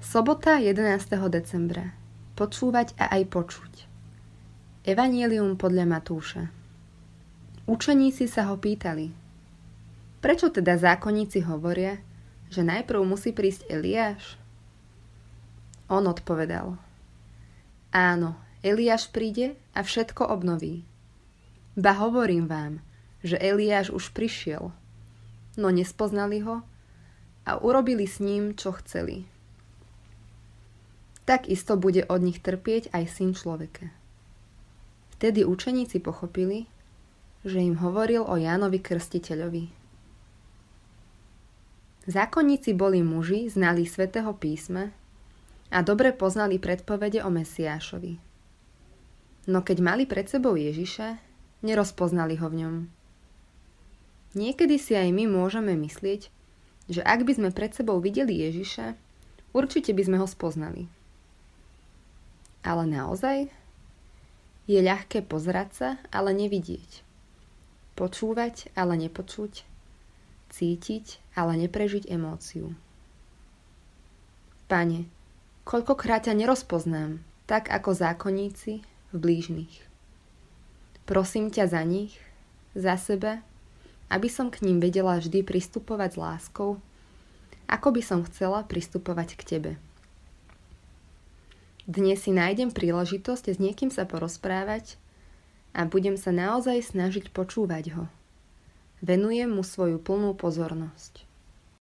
Sobota 11. decembra. Počúvať a aj počuť. Evangelium podľa Matúša. Učeníci sa ho pýtali, prečo teda zákonníci hovoria, že najprv musí prísť Eliáš? On odpovedal, áno, Eliáš príde a všetko obnoví. Ba hovorím vám, že Eliáš už prišiel, no nespoznali ho a urobili s ním, čo chceli tak isto bude od nich trpieť aj syn človeka. Vtedy učeníci pochopili, že im hovoril o Jánovi Krstiteľovi. Zákonníci boli muži, znali svätého písma a dobre poznali predpovede o Mesiášovi. No keď mali pred sebou Ježiša, nerozpoznali ho v ňom. Niekedy si aj my môžeme myslieť, že ak by sme pred sebou videli Ježiša, určite by sme ho spoznali. Ale naozaj? Je ľahké pozerať sa, ale nevidieť. Počúvať, ale nepočuť. Cítiť, ale neprežiť emóciu. Pane, koľkokrát ťa nerozpoznám, tak ako zákonníci v blížnych. Prosím ťa za nich, za seba, aby som k ním vedela vždy pristupovať s láskou, ako by som chcela pristupovať k Tebe. Dnes si nájdem príležitosť s niekým sa porozprávať a budem sa naozaj snažiť počúvať ho. Venujem mu svoju plnú pozornosť.